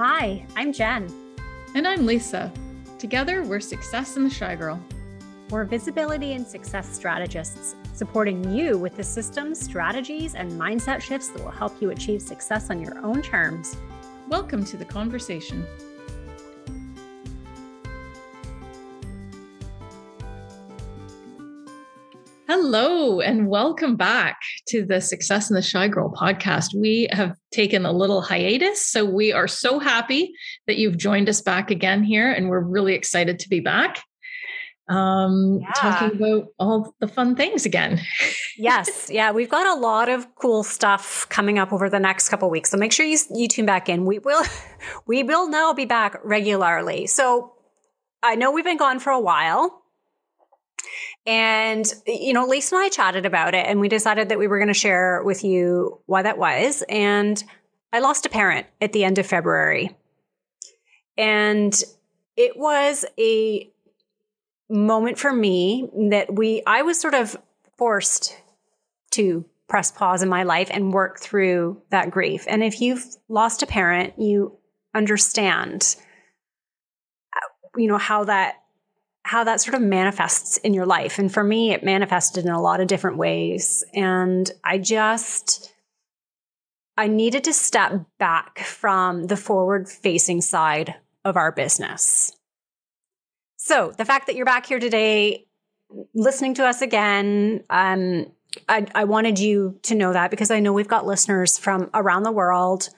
Hi, I'm Jen. And I'm Lisa. Together, we're Success in the Shy Girl. We're visibility and success strategists, supporting you with the systems, strategies, and mindset shifts that will help you achieve success on your own terms. Welcome to the conversation. Hello, and welcome back to the Success in the Shy Girl podcast. We have taken a little hiatus, so we are so happy that you've joined us back again here, and we're really excited to be back. Um, yeah. talking about all the fun things again. yes, yeah, we've got a lot of cool stuff coming up over the next couple weeks. So make sure you you tune back in. We will we will now be back regularly. So I know we've been gone for a while and, you know, Lisa and I chatted about it and we decided that we were going to share with you why that was. And I lost a parent at the end of February. And it was a moment for me that we, I was sort of forced to press pause in my life and work through that grief. And if you've lost a parent, you understand, uh, you know, how that how that sort of manifests in your life. And for me, it manifested in a lot of different ways. And I just, I needed to step back from the forward facing side of our business. So the fact that you're back here today, listening to us again, um, I, I wanted you to know that because I know we've got listeners from around the world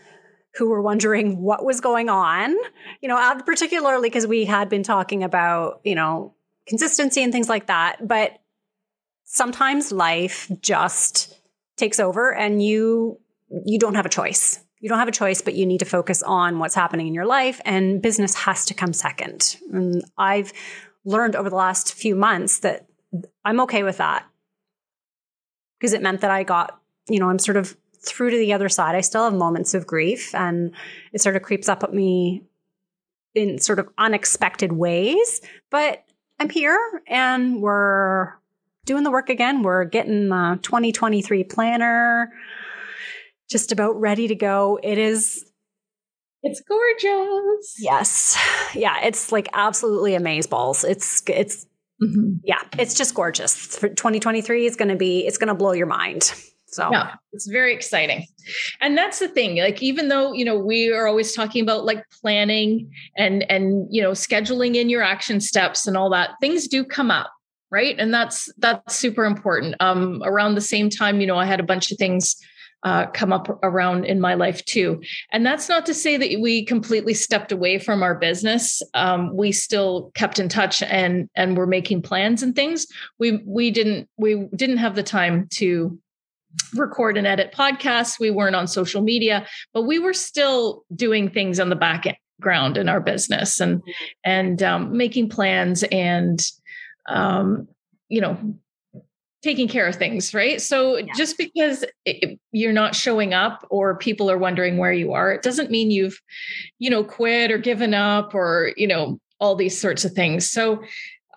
who were wondering what was going on, you know, particularly because we had been talking about, you know, consistency and things like that. But sometimes life just takes over and you you don't have a choice. You don't have a choice, but you need to focus on what's happening in your life and business has to come second. And I've learned over the last few months that I'm okay with that because it meant that I got, you know, I'm sort of through to the other side, I still have moments of grief and it sort of creeps up at me in sort of unexpected ways. But I'm here and we're doing the work again. We're getting the 2023 planner just about ready to go. It is. It's gorgeous. Yes. Yeah. It's like absolutely amazeballs. It's, it's, mm-hmm. yeah, it's just gorgeous. For 2023 is going to be, it's going to blow your mind. So yeah, it's very exciting. And that's the thing. Like, even though, you know, we are always talking about like planning and and you know, scheduling in your action steps and all that, things do come up, right? And that's that's super important. Um, around the same time, you know, I had a bunch of things uh, come up around in my life too. And that's not to say that we completely stepped away from our business. Um, we still kept in touch and and we're making plans and things. We we didn't we didn't have the time to record and edit podcasts. We weren't on social media, but we were still doing things on the back ground in our business and mm-hmm. and um, making plans and um, you know taking care of things right so yeah. just because it, you're not showing up or people are wondering where you are it doesn't mean you've you know quit or given up or you know all these sorts of things so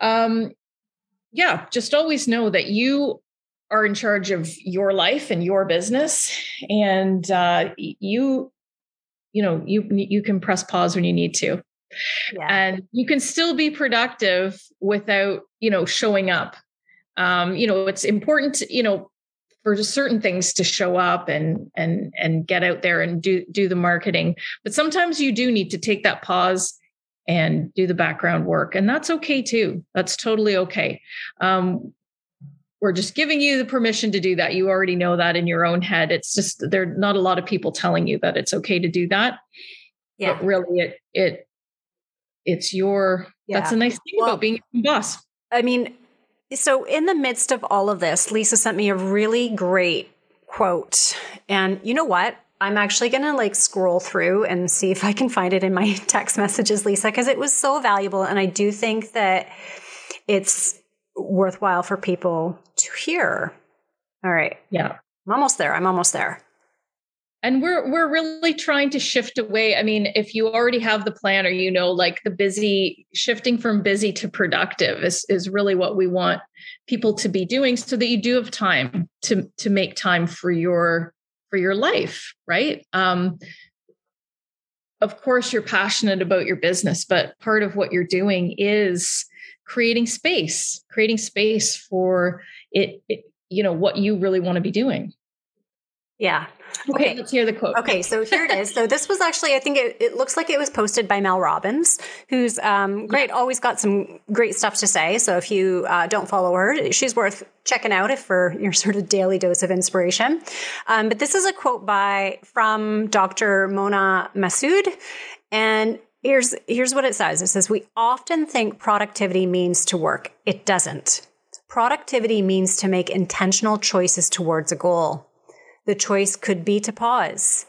um yeah just always know that you are in charge of your life and your business. And uh, you you know you you can press pause when you need to. Yeah. and you can still be productive without you know showing up. Um, you know it's important to, you know for certain things to show up and and and get out there and do do the marketing. But sometimes you do need to take that pause and do the background work and that's okay too. That's totally okay. Um, we're just giving you the permission to do that. You already know that in your own head. It's just there are not a lot of people telling you that it's okay to do that. Yeah. But really it it it's your yeah. that's a nice thing well, about being a boss. I mean, so in the midst of all of this, Lisa sent me a really great quote. And you know what? I'm actually going to like scroll through and see if I can find it in my text messages, Lisa, because it was so valuable. And I do think that it's worthwhile for people to hear. All right. Yeah. I'm almost there. I'm almost there. And we're we're really trying to shift away. I mean, if you already have the plan or you know, like the busy shifting from busy to productive is is really what we want people to be doing so that you do have time to to make time for your for your life, right? Um of course you're passionate about your business, but part of what you're doing is creating space, creating space for it, it you know, what you really want to be doing. Yeah. Okay, okay, let's hear the quote. Okay, so here it is. So this was actually, I think it, it looks like it was posted by Mel Robbins, who's um, great, always got some great stuff to say. So if you uh, don't follow her, she's worth checking out if for your sort of daily dose of inspiration. Um, but this is a quote by from Dr. Mona Massoud, and here's here's what it says. It says we often think productivity means to work. It doesn't. Productivity means to make intentional choices towards a goal. The choice could be to pause.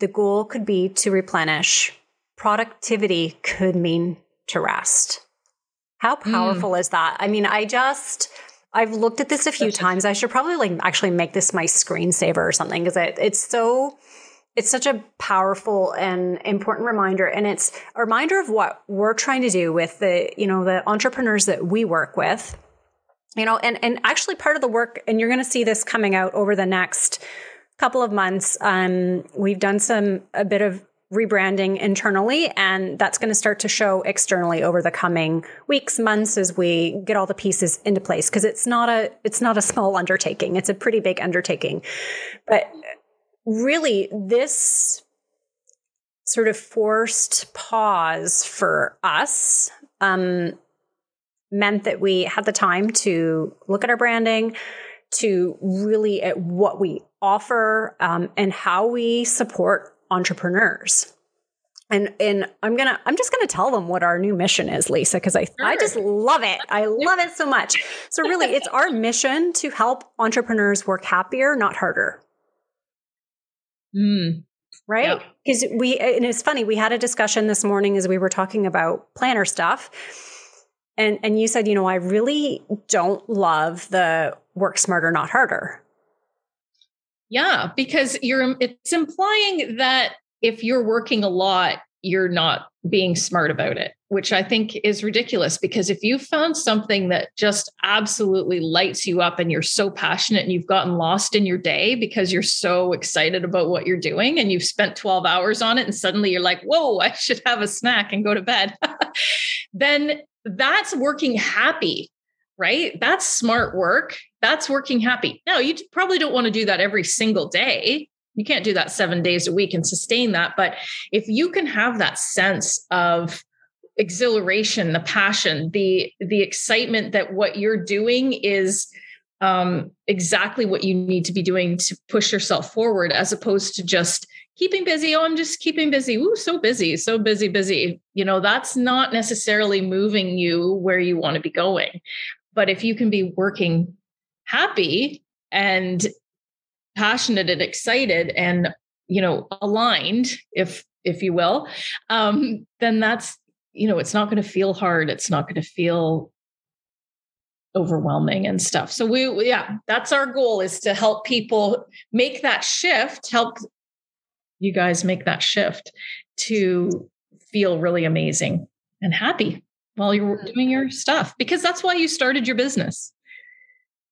The goal could be to replenish. Productivity could mean to rest. How hmm. powerful mm. is that? I mean, I just, I've looked at this a few times. I should probably like actually make this my screensaver or something because it, it's so, it's such a powerful and important reminder. And it's a reminder of what we're trying to do with the, you know, the entrepreneurs that we work with you know and and actually part of the work and you're going to see this coming out over the next couple of months um, we've done some a bit of rebranding internally and that's going to start to show externally over the coming weeks months as we get all the pieces into place because it's not a it's not a small undertaking. It's a pretty big undertaking. But really this sort of forced pause for us um, meant that we had the time to look at our branding, to really at what we offer um, and how we support entrepreneurs. And and I'm gonna I'm just gonna tell them what our new mission is, Lisa, because I sure. I just love it. I love it so much. So really, it's our mission to help entrepreneurs work happier, not harder. Mm. Right? Because we and it's funny. We had a discussion this morning as we were talking about planner stuff and and you said, you know, I really don't love the work smarter, not harder. Yeah, because you're it's implying that if you're working a lot, you're not being smart about it, which I think is ridiculous because if you found something that just absolutely lights you up and you're so passionate and you've gotten lost in your day because you're so excited about what you're doing and you've spent 12 hours on it and suddenly you're like, whoa, I should have a snack and go to bed, then that's working happy, right? That's smart work. That's working happy. Now, you probably don't want to do that every single day. You can't do that seven days a week and sustain that. But if you can have that sense of exhilaration, the passion, the the excitement that what you're doing is um, exactly what you need to be doing to push yourself forward, as opposed to just keeping busy. Oh, I'm just keeping busy. Ooh, so busy, so busy, busy. You know, that's not necessarily moving you where you want to be going. But if you can be working happy and passionate and excited and you know aligned if if you will um then that's you know it's not going to feel hard it's not going to feel overwhelming and stuff so we yeah that's our goal is to help people make that shift help you guys make that shift to feel really amazing and happy while you're mm-hmm. doing your stuff because that's why you started your business.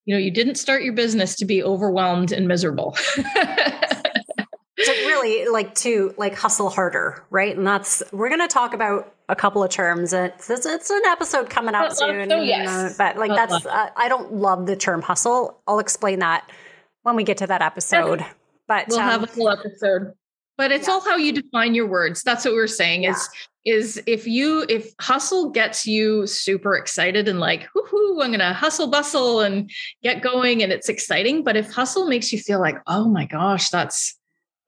You know, you didn't start your business to be overwhelmed and miserable. to really like to like hustle harder, right? And that's we're going to talk about a couple of terms. It's it's, it's an episode coming up soon, so yes. but like that's uh, I don't love the term hustle. I'll explain that when we get to that episode. But we'll um, have a full episode but it's yeah. all how you define your words. That's what we're saying yeah. is is if you if hustle gets you super excited and like whoo hoo i'm gonna hustle bustle and get going and it's exciting. But if hustle makes you feel like oh my gosh that's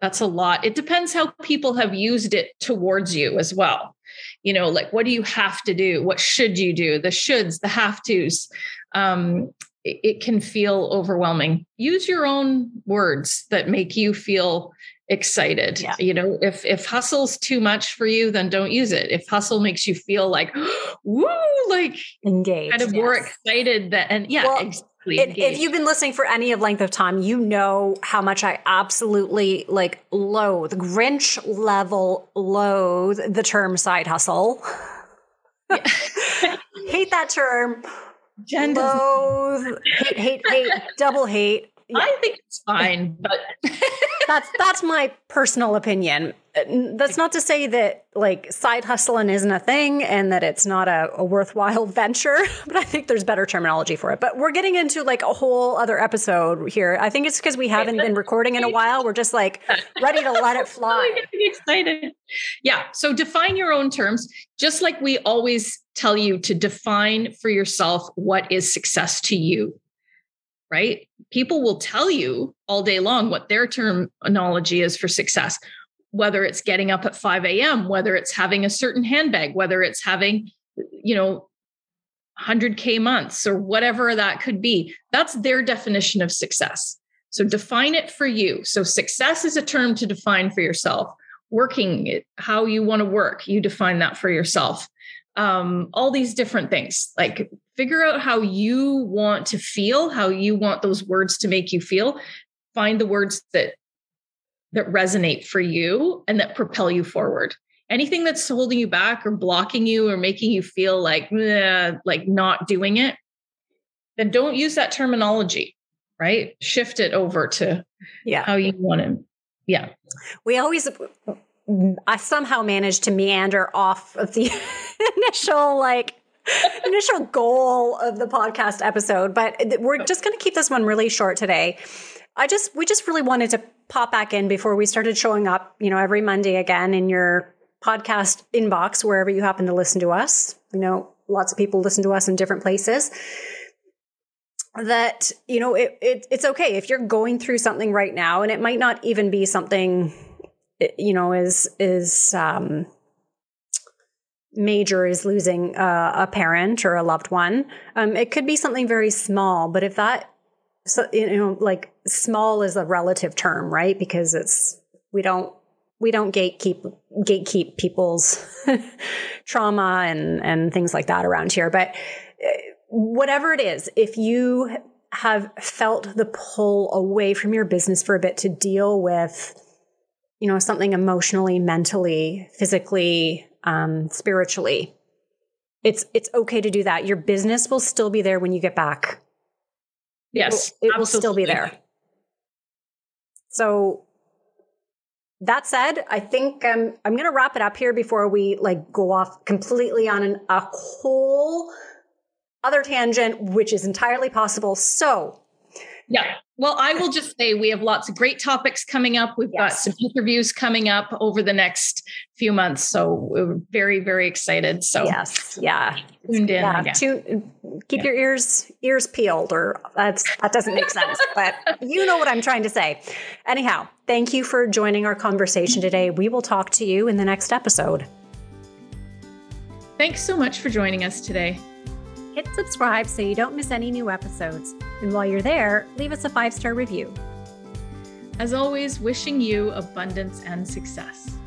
that's a lot it depends how people have used it towards you as well. You know like what do you have to do? What should you do? The shoulds the have to's um, it, it can feel overwhelming. Use your own words that make you feel excited. Yeah. You know, if if hustle's too much for you, then don't use it. If hustle makes you feel like woo, like engaged, kind of yes. more excited that and yeah, well, exactly. It, if you've been listening for any of length of time, you know how much I absolutely like loathe, Grinch level loathe the term side hustle. Yeah. hate that term. Jen loathe, hate, hate, hate, double hate. I think it's fine, but that's that's my personal opinion. Uh, that's not to say that like side hustling isn't a thing and that it's not a, a, worthwhile venture, but I think there's better terminology for it. But we're getting into like a whole other episode here. I think it's because we haven't been recording in a while. We're just like ready to let it fly. excited. Yeah. So define your own terms, just like we always tell you to define for yourself what is success to you right? People will tell you all day long what their terminology is for success, whether it's getting up at 5 a.m., whether it's having a certain handbag, whether it's having, you know, 100K months or whatever that could be. That's their definition of success. So define it for you. So success is a term to define for yourself. Working, how you want to work, you define that for yourself um, all these different things. Like figure out how you want to feel, how you want those words to make you feel. Find the words that that resonate for you and that propel you forward. Anything that's holding you back or blocking you or making you feel like like not doing it, then don't use that terminology. Right? Shift it over to yeah how you want to. Yeah. We always I somehow managed to meander off of the initial like initial goal of the podcast episode, but we're just going to keep this one really short today. I just we just really wanted to pop back in before we started showing up, you know, every Monday again in your podcast inbox wherever you happen to listen to us. You know, lots of people listen to us in different places. That you know, it, it it's okay if you're going through something right now, and it might not even be something you know, is is um, major is losing uh, a parent or a loved one. Um, it could be something very small, but if that, so, you know, like small is a relative term, right? Because it's we don't we don't gatekeep gatekeep people's trauma and and things like that around here. But uh, whatever it is, if you have felt the pull away from your business for a bit to deal with you know, something emotionally, mentally, physically, um, spiritually, it's it's okay to do that. Your business will still be there when you get back. Yes, it will, it will still be there. So that said, I think um, I'm going to wrap it up here before we like go off completely on an, a whole other tangent, which is entirely possible. So, yeah. Well, I will just say we have lots of great topics coming up. We've yes. got some interviews coming up over the next few months. So we're very, very excited. So yes, yeah. Tuned in. Yeah. To, keep yeah. your ears ears peeled or that's that doesn't make sense, but you know what I'm trying to say. Anyhow, thank you for joining our conversation today. We will talk to you in the next episode. Thanks so much for joining us today. Hit subscribe so you don't miss any new episodes. And while you're there, leave us a five star review. As always, wishing you abundance and success.